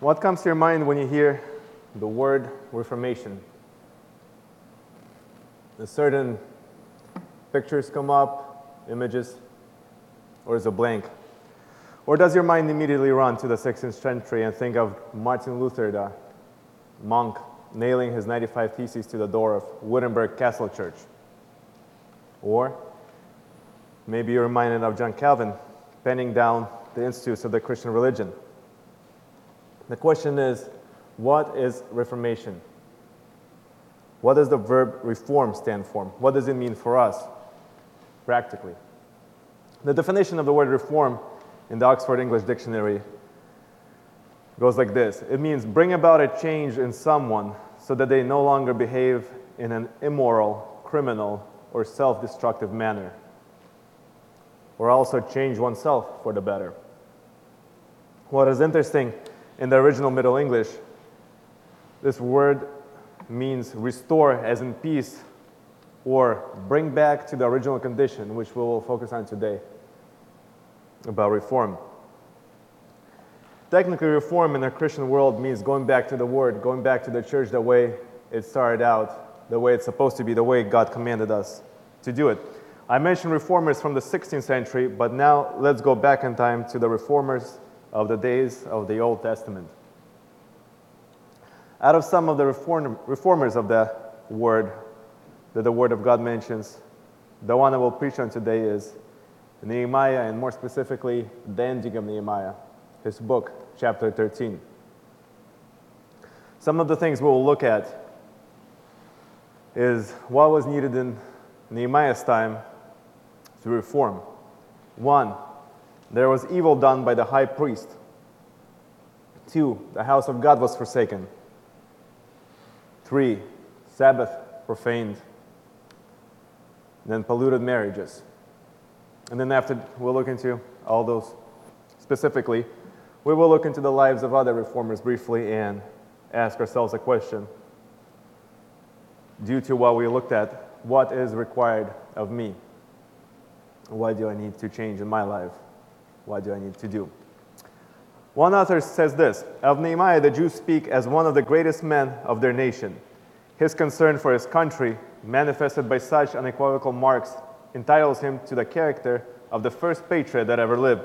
What comes to your mind when you hear the word Reformation? A certain pictures come up, images, or is it blank? Or does your mind immediately run to the 16th century and think of Martin Luther, the monk, nailing his 95 Theses to the door of Wittenberg Castle Church? Or maybe you're reminded of John Calvin penning down the Institutes of the Christian Religion. The question is, what is Reformation? What does the verb reform stand for? What does it mean for us, practically? The definition of the word reform in the Oxford English Dictionary goes like this It means bring about a change in someone so that they no longer behave in an immoral, criminal, or self destructive manner, or also change oneself for the better. What is interesting in the original Middle English, this word means restore as in peace or bring back to the original condition, which we will focus on today about reform. Technically, reform in the Christian world means going back to the Word, going back to the church the way it started out, the way it's supposed to be, the way God commanded us to do it. I mentioned reformers from the 16th century, but now let's go back in time to the reformers of the days of the Old Testament. Out of some of the reform, reformers of the Word that the Word of God mentions, the one I will preach on today is Nehemiah, and more specifically, the ending of Nehemiah, his book, chapter 13. Some of the things we will look at is what was needed in Nehemiah's time to reform. One, there was evil done by the high priest. Two, the house of God was forsaken. Three, Sabbath profaned. Then polluted marriages. And then after we'll look into all those specifically, we will look into the lives of other reformers briefly and ask ourselves a question. Due to what we looked at, what is required of me? What do I need to change in my life? What do I need to do? One author says this Of Nehemiah, the Jews speak as one of the greatest men of their nation. His concern for his country, manifested by such unequivocal marks, entitles him to the character of the first patriot that ever lived.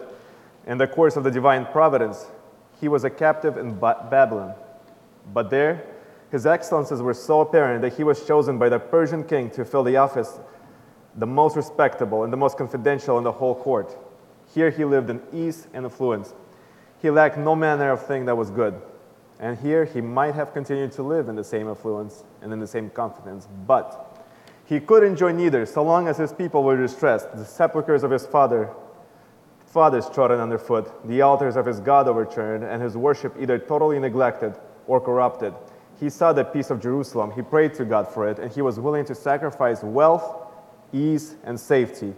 In the course of the divine providence, he was a captive in ba- Babylon. But there, his excellences were so apparent that he was chosen by the Persian king to fill the office, the most respectable and the most confidential in the whole court. Here he lived in ease and affluence. He lacked no manner of thing that was good. And here he might have continued to live in the same affluence and in the same confidence. But he could enjoy neither, so long as his people were distressed, the sepulchres of his father, fathers trodden underfoot, the altars of his God overturned, and his worship either totally neglected or corrupted. He saw the peace of Jerusalem, he prayed to God for it, and he was willing to sacrifice wealth, ease, and safety,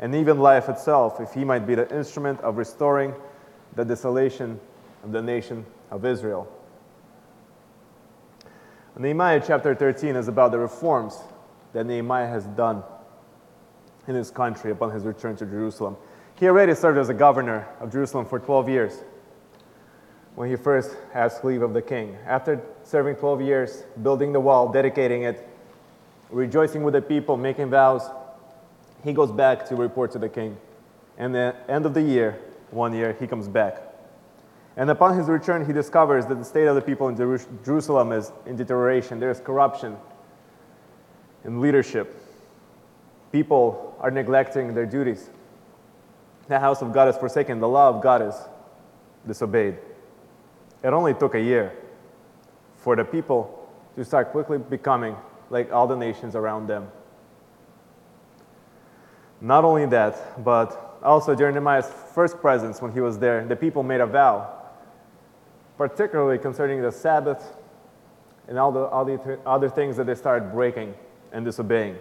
and even life itself, if he might be the instrument of restoring the desolation of the nation of Israel. Nehemiah chapter 13 is about the reforms that Nehemiah has done in his country upon his return to Jerusalem. He already served as a governor of Jerusalem for 12 years when he first asked leave of the king. After serving 12 years, building the wall, dedicating it, rejoicing with the people, making vows, he goes back to report to the king. And the end of the year, one year, he comes back. And upon his return, he discovers that the state of the people in Jerusalem is in deterioration. There is corruption in leadership. People are neglecting their duties. The house of God is forsaken. The law of God is disobeyed. It only took a year for the people to start quickly becoming like all the nations around them. Not only that, but also during Nehemiah's first presence when he was there, the people made a vow, particularly concerning the Sabbath and all the, all the th- other things that they started breaking and disobeying.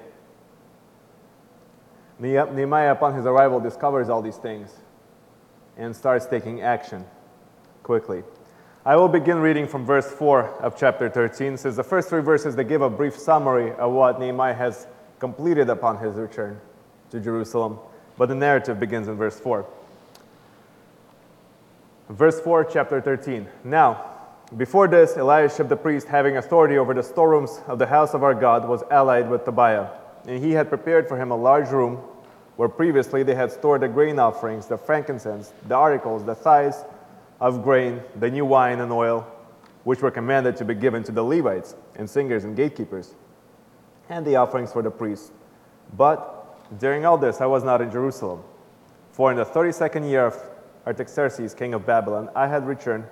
Nehemiah, upon his arrival, discovers all these things and starts taking action quickly. I will begin reading from verse 4 of chapter 13. Says the first three verses they give a brief summary of what Nehemiah has completed upon his return to Jerusalem, but the narrative begins in verse 4. Verse 4, chapter 13. Now, Before this, Eliashib the priest, having authority over the storerooms of the house of our God, was allied with Tobiah. And he had prepared for him a large room where previously they had stored the grain offerings, the frankincense, the articles, the tithes of grain, the new wine and oil, which were commanded to be given to the Levites and singers and gatekeepers, and the offerings for the priests. But during all this, I was not in Jerusalem. For in the 32nd year of Artaxerxes, king of Babylon, I had returned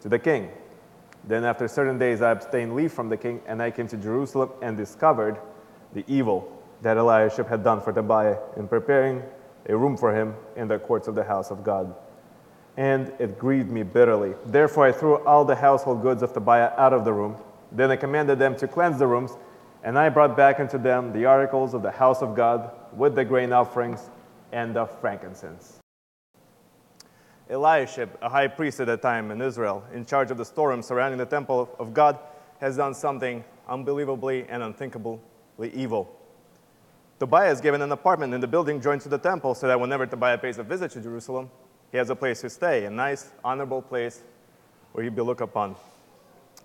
to the king. Then, after certain days, I obtained leave from the king, and I came to Jerusalem and discovered the evil that Eliashib had done for Tobiah in preparing a room for him in the courts of the house of God. And it grieved me bitterly. Therefore, I threw all the household goods of Tobiah out of the room. Then I commanded them to cleanse the rooms, and I brought back unto them the articles of the house of God with the grain offerings and the frankincense. Eliashib, a high priest at that time in Israel, in charge of the storeroom surrounding the temple of God, has done something unbelievably and unthinkably evil. Tobiah is given an apartment in the building joined to the temple so that whenever Tobiah pays a visit to Jerusalem, he has a place to stay, a nice, honorable place where he'd be looked upon.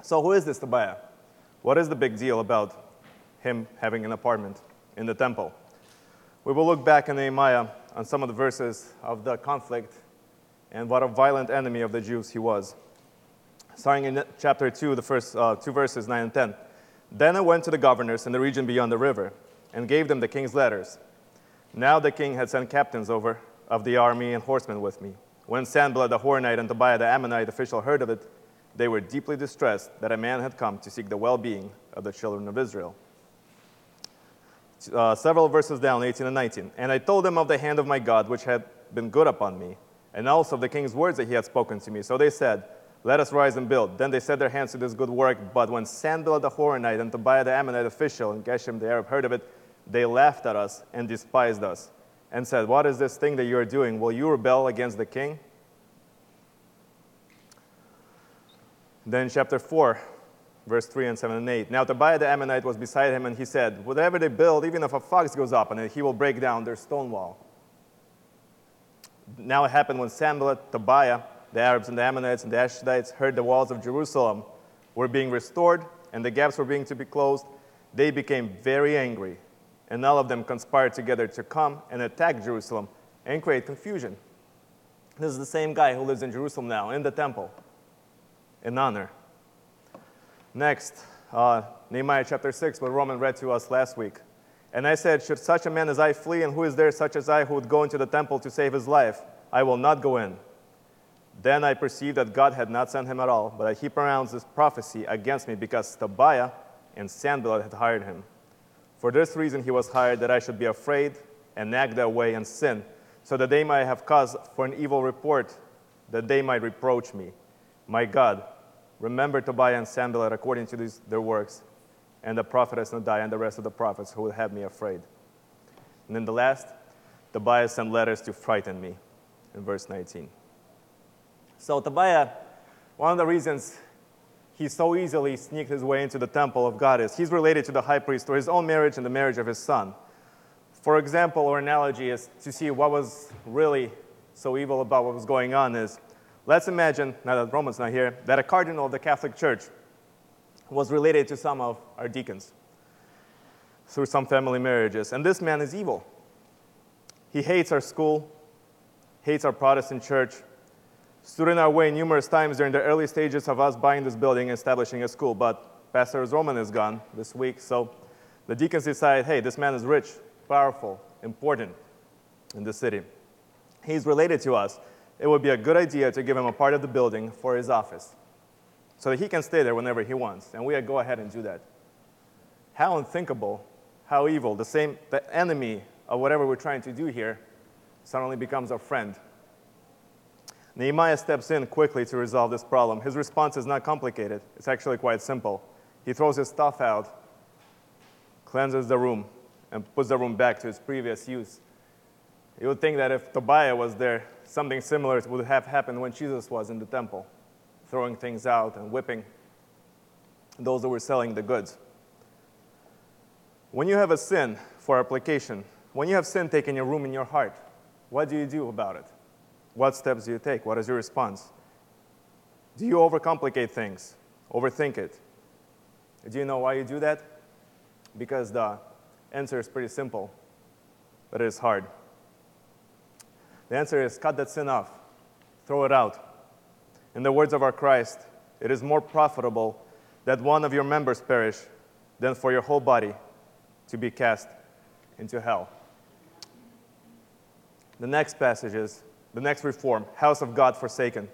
So, who is this Tobiah? What is the big deal about him having an apartment in the temple? We will look back in Nehemiah on some of the verses of the conflict and what a violent enemy of the Jews he was. Starting in chapter 2, the first uh, two verses, 9 and 10. Then I went to the governors in the region beyond the river and gave them the king's letters. Now the king had sent captains over of the army and horsemen with me. When Sanballat the Horonite and Tobiah the Ammonite official heard of it, they were deeply distressed that a man had come to seek the well being of the children of Israel. Uh, several verses down, 18 and 19. And I told them of the hand of my God, which had been good upon me and also of the king's words that he had spoken to me. So they said, Let us rise and build. Then they set their hands to this good work. But when Sanballat the Horonite and Tobiah the Ammonite official and Geshem the Arab heard of it, they laughed at us and despised us and said, What is this thing that you are doing? Will you rebel against the king? Then, chapter 4, verse 3 and 7 and 8. Now, Tobiah the Ammonite was beside him, and he said, Whatever they build, even if a fox goes up on it, he will break down their stone wall now it happened when Sanballat, Tobiah, the Arabs and the Ammonites and the Ashdodites heard the walls of Jerusalem were being restored and the gaps were being to be closed, they became very angry. And all of them conspired together to come and attack Jerusalem and create confusion. This is the same guy who lives in Jerusalem now, in the temple, in honor. Next, uh, Nehemiah chapter 6, what Roman read to us last week. And I said, Should such a man as I flee, and who is there such as I who would go into the temple to save his life? I will not go in. Then I perceived that God had not sent him at all, but that he pronounced this prophecy against me because Tobiah and Sanballat had hired him. For this reason he was hired, that I should be afraid and act that way and sin, so that they might have cause for an evil report, that they might reproach me. My God, remember Tobiah and Sanballat according to these, their works, and the prophetess Noadiah and the rest of the prophets who would have me afraid. And then the last, Tobiah sent letters to frighten me in verse 19. So Tobiah, one of the reasons he so easily sneaked his way into the temple of God is he's related to the high priest through his own marriage and the marriage of his son. For example, or analogy is to see what was really so evil about what was going on is let's imagine, now that Roman's not here, that a cardinal of the Catholic Church was related to some of our deacons through some family marriages. And this man is evil. He hates our school, hates our Protestant church, stood in our way numerous times during the early stages of us buying this building and establishing a school. But Pastor Roman is gone this week, so the deacons decide hey, this man is rich, powerful, important in the city. He's related to us. It would be a good idea to give him a part of the building for his office so that he can stay there whenever he wants. And we go ahead and do that. How unthinkable, how evil. The same, the enemy of whatever we're trying to do here suddenly becomes our friend. Nehemiah steps in quickly to resolve this problem. His response is not complicated, it's actually quite simple. He throws his stuff out, cleanses the room, and puts the room back to its previous use. You would think that if Tobiah was there, something similar would have happened when Jesus was in the temple throwing things out and whipping those that were selling the goods. When you have a sin for application, when you have sin taking a room in your heart, what do you do about it? What steps do you take? What is your response? Do you overcomplicate things? Overthink it? Do you know why you do that? Because the answer is pretty simple, but it is hard. The answer is cut that sin off, throw it out. In the words of our Christ, it is more profitable that one of your members perish than for your whole body to be cast into hell. The next passage is the next reform, house of God forsaken.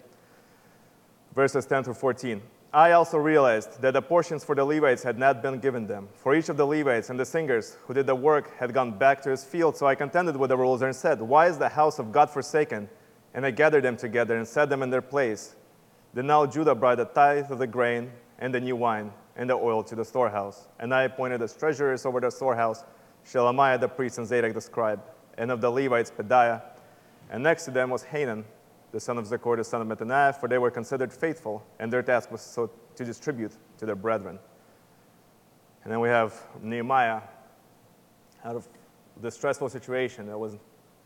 Verses 10 through 14. I also realized that the portions for the Levites had not been given them. For each of the Levites and the singers who did the work had gone back to his field. So I contended with the rulers and said, Why is the house of God forsaken? And I gathered them together and set them in their place. Then now Judah brought the tithe of the grain and the new wine and the oil to the storehouse. And I appointed as treasurers over the storehouse Shelemiah the priest and Zadok the scribe, and of the Levites Pedaiah. And next to them was Hanan, the son of Zaccur, the son of Mattaniah, for they were considered faithful, and their task was so to distribute to their brethren. And then we have Nehemiah, out of the stressful situation that was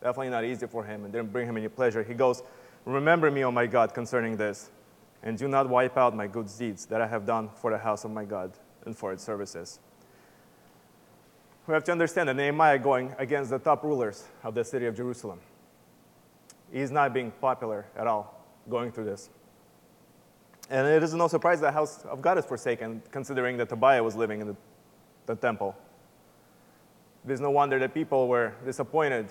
definitely not easy for him and didn't bring him any pleasure. He goes, Remember me, O my God, concerning this, and do not wipe out my good deeds that I have done for the house of my God and for its services. We have to understand that Nehemiah going against the top rulers of the city of Jerusalem. He's not being popular at all going through this. And it is no surprise that the house of God is forsaken, considering that Tobiah was living in the, the temple. It is no wonder that people were disappointed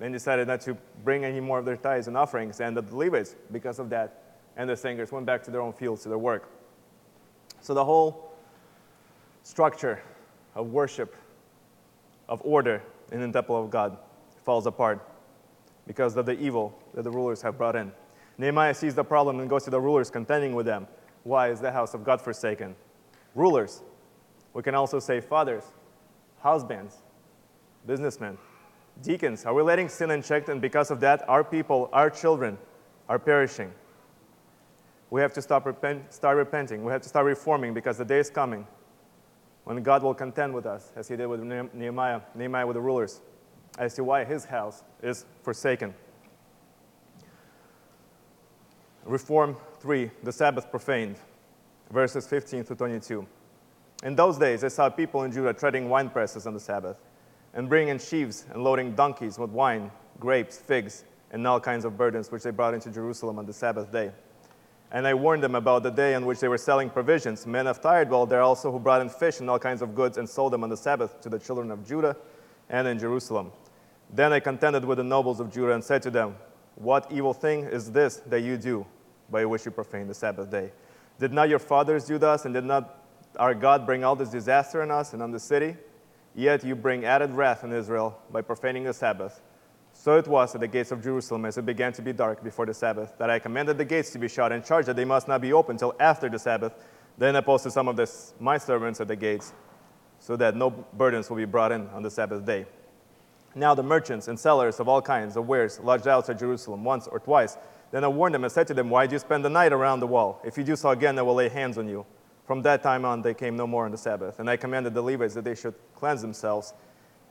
and decided not to bring any more of their tithes and offerings, and the Levites, because of that, and the singers went back to their own fields, to their work. So the whole structure of worship, of order in the temple of God falls apart because of the evil that the rulers have brought in. Nehemiah sees the problem and goes to the rulers, contending with them. Why is the house of God forsaken? Rulers. We can also say fathers, husbands, businessmen, deacons. Are we letting sin unchecked? And because of that, our people, our children, are perishing. We have to stop repent, start repenting. We have to start reforming because the day is coming when God will contend with us, as he did with Nehemiah, Nehemiah with the rulers, as to why his house is forsaken. Reform 3, the Sabbath profaned, verses 15 to 22. In those days, I saw people in Judah treading wine presses on the Sabbath, and bringing in sheaves and loading donkeys with wine, grapes, figs, and all kinds of burdens which they brought into Jerusalem on the Sabbath day. And I warned them about the day on which they were selling provisions. Men of Tyre dwelt there also, who brought in fish and all kinds of goods and sold them on the Sabbath to the children of Judah and in Jerusalem. Then I contended with the nobles of Judah and said to them, What evil thing is this that you do by which you profane the Sabbath day? Did not your fathers do thus, and did not our God bring all this disaster on us and on the city? Yet you bring added wrath on Israel by profaning the Sabbath. So it was at the gates of Jerusalem as it began to be dark before the Sabbath that I commanded the gates to be shut and charged that they must not be opened till after the Sabbath. Then I posted some of this, my servants at the gates so that no burdens will be brought in on the Sabbath day. Now the merchants and sellers of all kinds of wares lodged outside Jerusalem once or twice. Then I warned them and said to them, Why do you spend the night around the wall? If you do so again, I will lay hands on you. From that time on, they came no more on the Sabbath. And I commanded the Levites that they should cleanse themselves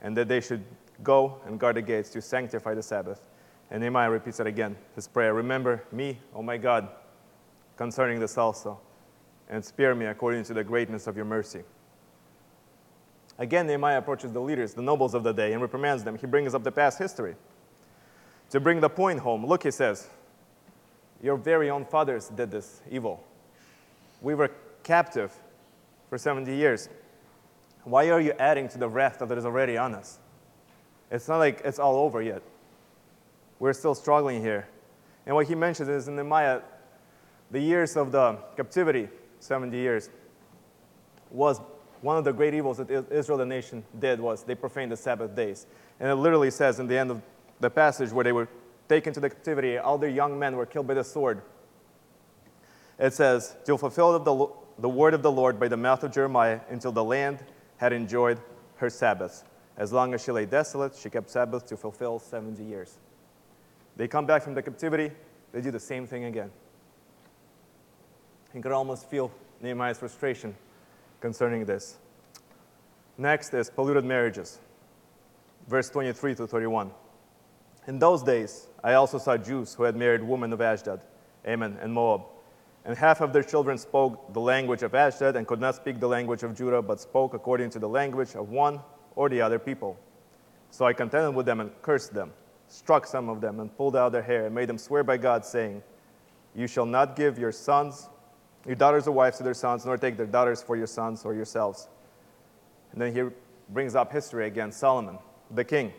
and that they should Go and guard the gates to sanctify the Sabbath. And Nehemiah repeats it again, his prayer Remember me, O my God, concerning this also, and spare me according to the greatness of your mercy. Again, Nehemiah approaches the leaders, the nobles of the day, and reprimands them. He brings up the past history. To bring the point home, look, he says, Your very own fathers did this evil. We were captive for 70 years. Why are you adding to the wrath that is already on us? It's not like it's all over yet. We're still struggling here. And what he mentions is in Nehemiah, the years of the captivity, 70 years, was one of the great evils that Israel, the nation, did was they profaned the Sabbath days. And it literally says in the end of the passage where they were taken to the captivity, all their young men were killed by the sword. It says, to fulfill the, the word of the Lord by the mouth of Jeremiah until the land had enjoyed her Sabbaths. As long as she lay desolate, she kept Sabbath to fulfill 70 years. They come back from the captivity, they do the same thing again. You could almost feel Nehemiah's frustration concerning this. Next is polluted marriages, verse 23 to 31. In those days, I also saw Jews who had married women of Ashdod, Ammon, and Moab, And half of their children spoke the language of Ashdod and could not speak the language of Judah, but spoke according to the language of one or the other people. So I contended with them and cursed them, struck some of them, and pulled out their hair, and made them swear by God, saying, You shall not give your sons, your daughters or wives to their sons, nor take their daughters for your sons or yourselves. And then he brings up history again Solomon, the king.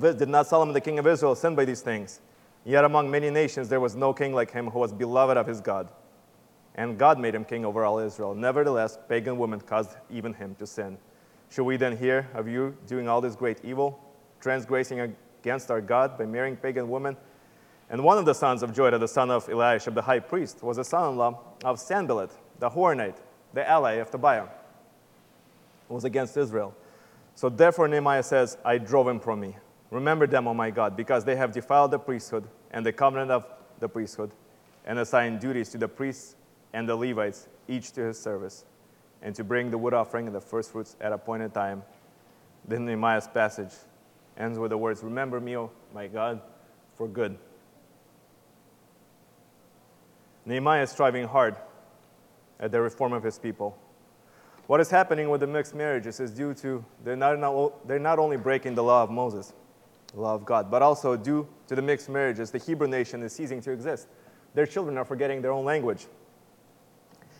Did not Solomon, the king of Israel, sin by these things? Yet among many nations there was no king like him who was beloved of his God. And God made him king over all Israel. Nevertheless, pagan women caused even him to sin. Should we then hear of you doing all this great evil, transgressing against our God by marrying pagan women? And one of the sons of Joiada, the son of Eliashib, the high priest, was a son in law of Sanballat, the Horonite, the ally of Tobiah, was against Israel. So therefore, Nehemiah says, I drove him from me. Remember them, O my God, because they have defiled the priesthood and the covenant of the priesthood, and assigned duties to the priests and the Levites, each to his service, and to bring the wood offering and the first fruits at appointed time. Then Nehemiah's passage ends with the words, Remember me, O my God, for good. Nehemiah is striving hard at the reform of his people. What is happening with the mixed marriages is due to they're not, they're not only breaking the law of Moses, the law of God, but also due to the mixed marriages, the Hebrew nation is ceasing to exist. Their children are forgetting their own language.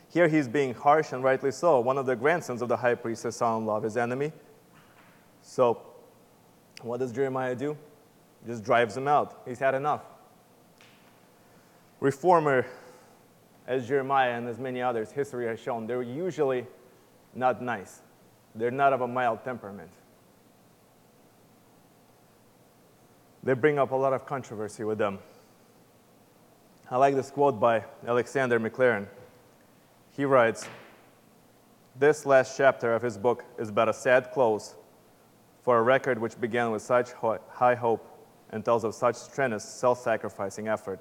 Here he's being harsh, and rightly so. One of the grandsons of the high priest is son in of his enemy. So, what does Jeremiah do? He Just drives him out. He's had enough. Reformer, as Jeremiah and as many others, history has shown, they're usually not nice. They're not of a mild temperament. they bring up a lot of controversy with them. I like this quote by Alexander Maclaren. He writes This last chapter of his book is but a sad close for a record which began with such high hope and tells of such strenuous, self sacrificing effort.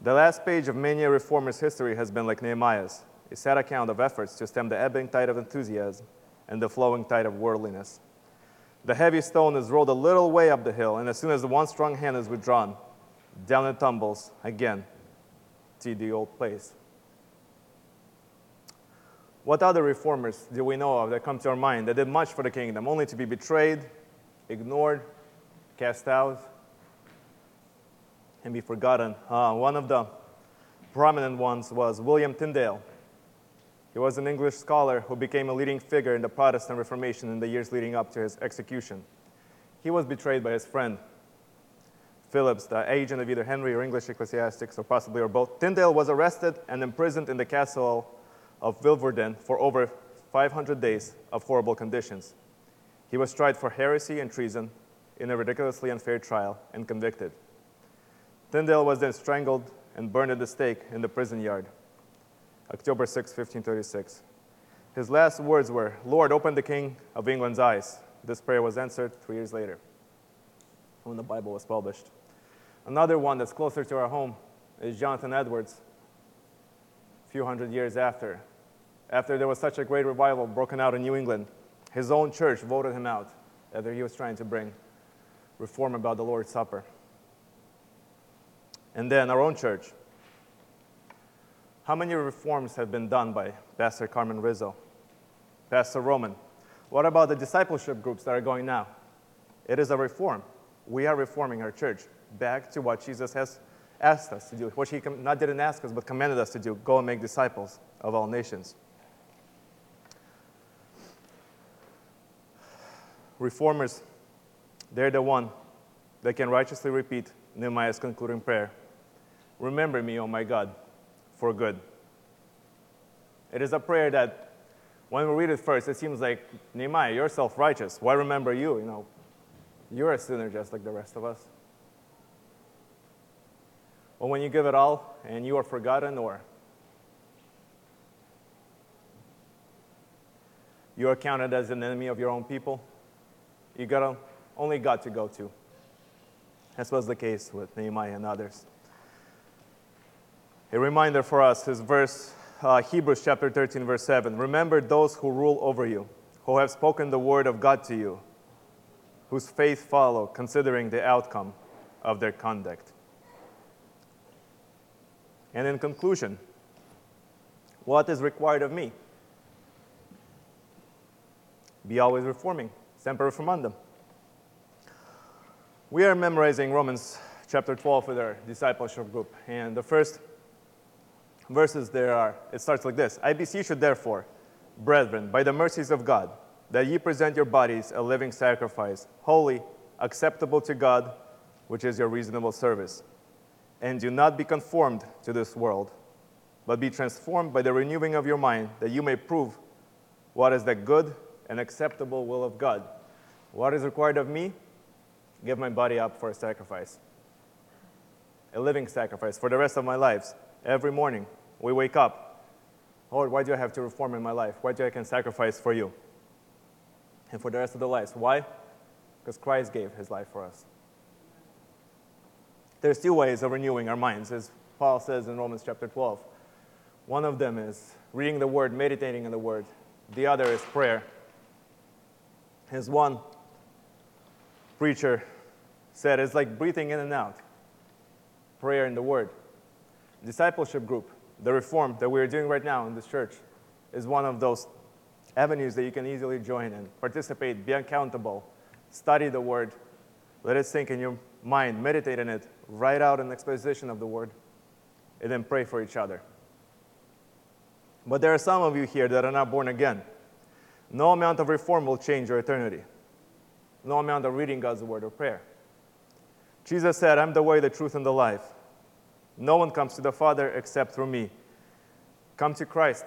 The last page of many a reformer's history has been like Nehemiah's, a sad account of efforts to stem the ebbing tide of enthusiasm and the flowing tide of worldliness. The heavy stone is rolled a little way up the hill, and as soon as the one strong hand is withdrawn, down it tumbles again to the old place. What other reformers do we know of that come to our mind that did much for the kingdom, only to be betrayed, ignored, cast out, and be forgotten? Uh, one of the prominent ones was William Tyndale. He was an English scholar who became a leading figure in the Protestant Reformation in the years leading up to his execution. He was betrayed by his friend, Phillips, the agent of either Henry or English ecclesiastics, or possibly or both. Tyndale was arrested and imprisoned in the castle of Vilvoorde for over 500 days of horrible conditions. He was tried for heresy and treason in a ridiculously unfair trial and convicted. Tyndale was then strangled and burned at the stake in the prison yard. October 6, 1536. His last words were, Lord, open the King of England's eyes. This prayer was answered three years later when the Bible was published. Another one that's closer to our home is Jonathan Edwards, a few hundred years after. After there was such a great revival broken out in New England, his own church voted him out after he was trying to bring reform about the Lord's Supper. And then our own church how many reforms have been done by Pastor Carmen Rizzo, Pastor Roman? What about the discipleship groups that are going now? It is a reform. We are reforming our church back to what Jesus has asked us to do, what he not didn't ask us, but commanded us to do go and make disciples of all nations. Reformers, they're the one that can righteously repeat Nehemiah's concluding prayer Remember me, O my God, for good. It is a prayer that when we read it first, it seems like, Nehemiah, you're self righteous. Why remember you? You know, you're a sinner just like the rest of us. But when you give it all and you are forgotten or you are counted as an enemy of your own people, you got only God to go to. As was the case with Nehemiah and others. A reminder for us is verse uh, Hebrews chapter 13, verse 7. Remember those who rule over you, who have spoken the word of God to you, whose faith follow, considering the outcome of their conduct. And in conclusion, What is required of me? Be always reforming, semper reformandum. We are memorizing Romans chapter 12 with our discipleship group, and the first verses there are, it starts like this I beseech you, therefore, brethren, by the mercies of God, that ye present your bodies a living sacrifice, holy, acceptable to God, which is your reasonable service. And do not be conformed to this world, but be transformed by the renewing of your mind, that you may prove what is the good and acceptable will of God. What is required of me? Give my body up for a sacrifice, a living sacrifice for the rest of my lives. Every morning, we wake up. Lord, why do I have to reform in my life? Why do I can sacrifice for you? And for the rest of the lives. Why? Because Christ gave his life for us. There's two ways of renewing our minds, as Paul says in Romans chapter 12. One of them is reading the word, meditating on the word. The other is prayer. As one preacher said, it's like breathing in and out. Prayer in the word. Discipleship group the reform that we're doing right now in this church is one of those avenues that you can easily join in, participate, be accountable, study the word, let it sink in your mind, meditate on it, write out an exposition of the word, and then pray for each other. But there are some of you here that are not born again. No amount of reform will change your eternity. No amount of reading God's word or prayer. Jesus said, I'm the way, the truth, and the life. No one comes to the Father except through me. Come to Christ.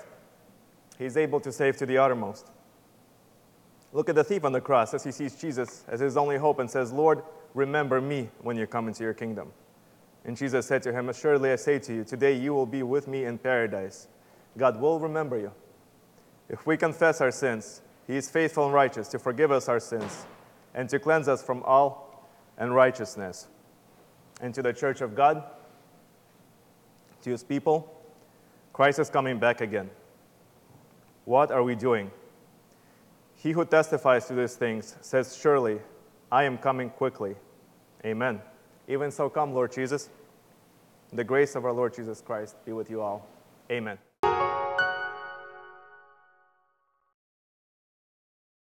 He is able to save to the uttermost. Look at the thief on the cross as he sees Jesus as his only hope and says, Lord, remember me when you come into your kingdom. And Jesus said to him, Assuredly I say to you, today you will be with me in paradise. God will remember you. If we confess our sins, he is faithful and righteous to forgive us our sins and to cleanse us from all unrighteousness. And to the church of God, to his people, Christ is coming back again. What are we doing? He who testifies to these things says, Surely I am coming quickly. Amen. Even so, come, Lord Jesus. The grace of our Lord Jesus Christ be with you all. Amen.